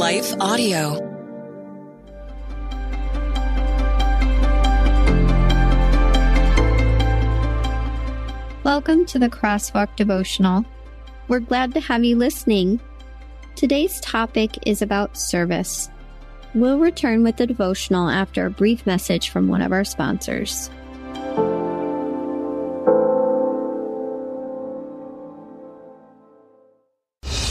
Life Audio. Welcome to the Crosswalk Devotional. We're glad to have you listening. Today's topic is about service. We'll return with the devotional after a brief message from one of our sponsors.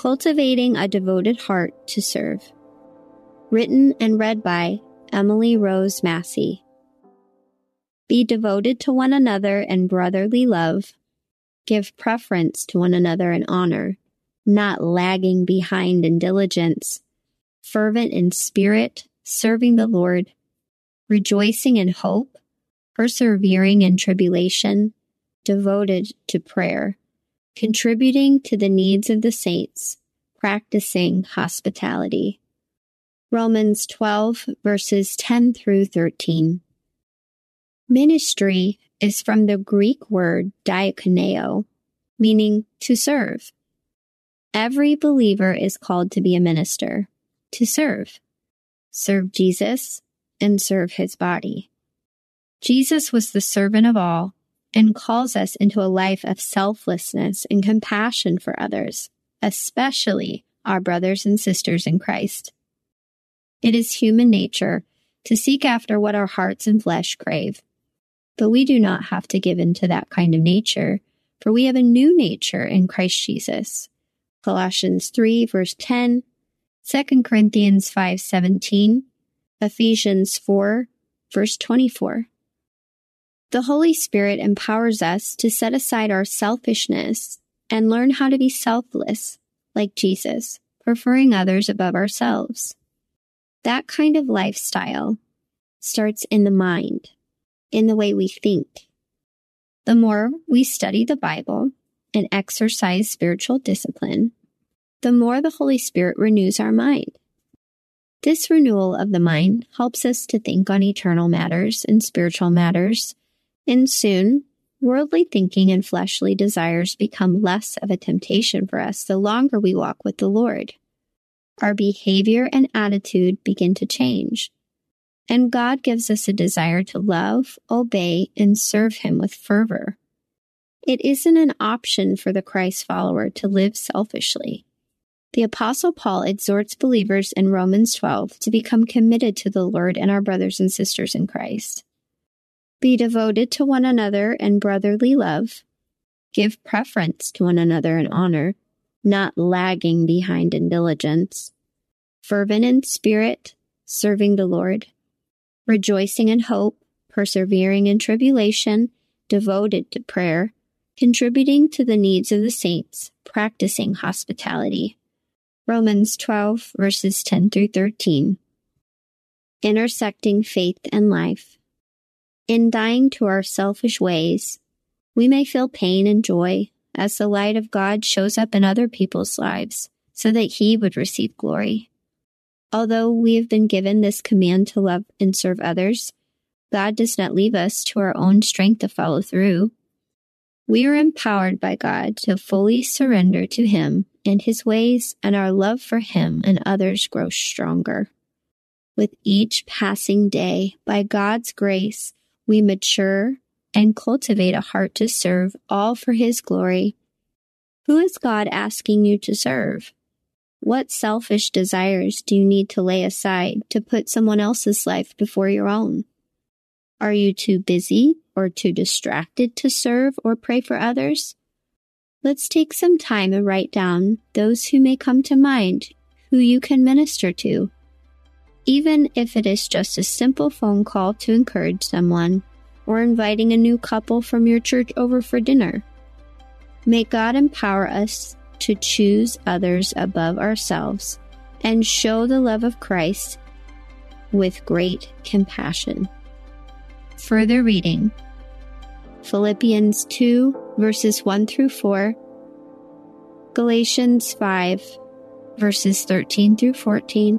Cultivating a Devoted Heart to Serve. Written and read by Emily Rose Massey. Be devoted to one another in brotherly love. Give preference to one another in honor, not lagging behind in diligence. Fervent in spirit, serving the Lord. Rejoicing in hope, persevering in tribulation, devoted to prayer contributing to the needs of the saints, practicing hospitality. Romans 12 verses 10 through 13. Ministry is from the Greek word diakoneo, meaning to serve. Every believer is called to be a minister, to serve. Serve Jesus and serve his body. Jesus was the servant of all and calls us into a life of selflessness and compassion for others, especially our brothers and sisters in Christ. It is human nature to seek after what our hearts and flesh crave. But we do not have to give in to that kind of nature, for we have a new nature in Christ Jesus. Colossians 3 verse 10, 2 Corinthians 5 17, Ephesians 4 verse 24. The Holy Spirit empowers us to set aside our selfishness and learn how to be selfless, like Jesus, preferring others above ourselves. That kind of lifestyle starts in the mind, in the way we think. The more we study the Bible and exercise spiritual discipline, the more the Holy Spirit renews our mind. This renewal of the mind helps us to think on eternal matters and spiritual matters and soon, worldly thinking and fleshly desires become less of a temptation for us the longer we walk with the Lord. Our behavior and attitude begin to change. And God gives us a desire to love, obey, and serve Him with fervor. It isn't an option for the Christ follower to live selfishly. The Apostle Paul exhorts believers in Romans 12 to become committed to the Lord and our brothers and sisters in Christ. Be devoted to one another in brotherly love. Give preference to one another in honor, not lagging behind in diligence. Fervent in spirit, serving the Lord. Rejoicing in hope, persevering in tribulation, devoted to prayer, contributing to the needs of the saints, practicing hospitality. Romans 12 verses 10 through 13. Intersecting faith and life. In dying to our selfish ways, we may feel pain and joy as the light of God shows up in other people's lives so that He would receive glory. Although we have been given this command to love and serve others, God does not leave us to our own strength to follow through. We are empowered by God to fully surrender to Him and His ways, and our love for Him and others grows stronger. With each passing day, by God's grace, we mature, and cultivate a heart to serve all for His glory. Who is God asking you to serve? What selfish desires do you need to lay aside to put someone else's life before your own? Are you too busy or too distracted to serve or pray for others? Let's take some time and write down those who may come to mind who you can minister to. Even if it is just a simple phone call to encourage someone or inviting a new couple from your church over for dinner. May God empower us to choose others above ourselves and show the love of Christ with great compassion. Further reading Philippians 2, verses 1 through 4, Galatians 5, verses 13 through 14,